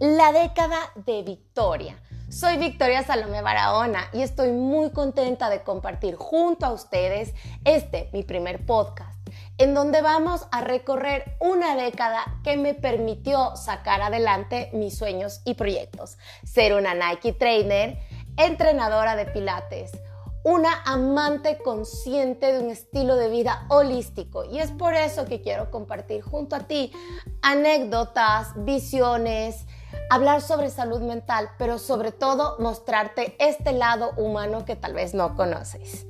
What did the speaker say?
La década de Victoria. Soy Victoria Salomé Barahona y estoy muy contenta de compartir junto a ustedes este, mi primer podcast, en donde vamos a recorrer una década que me permitió sacar adelante mis sueños y proyectos. Ser una Nike Trainer, entrenadora de Pilates, una amante consciente de un estilo de vida holístico. Y es por eso que quiero compartir junto a ti anécdotas, visiones, hablar sobre salud mental, pero sobre todo mostrarte este lado humano que tal vez no conoces.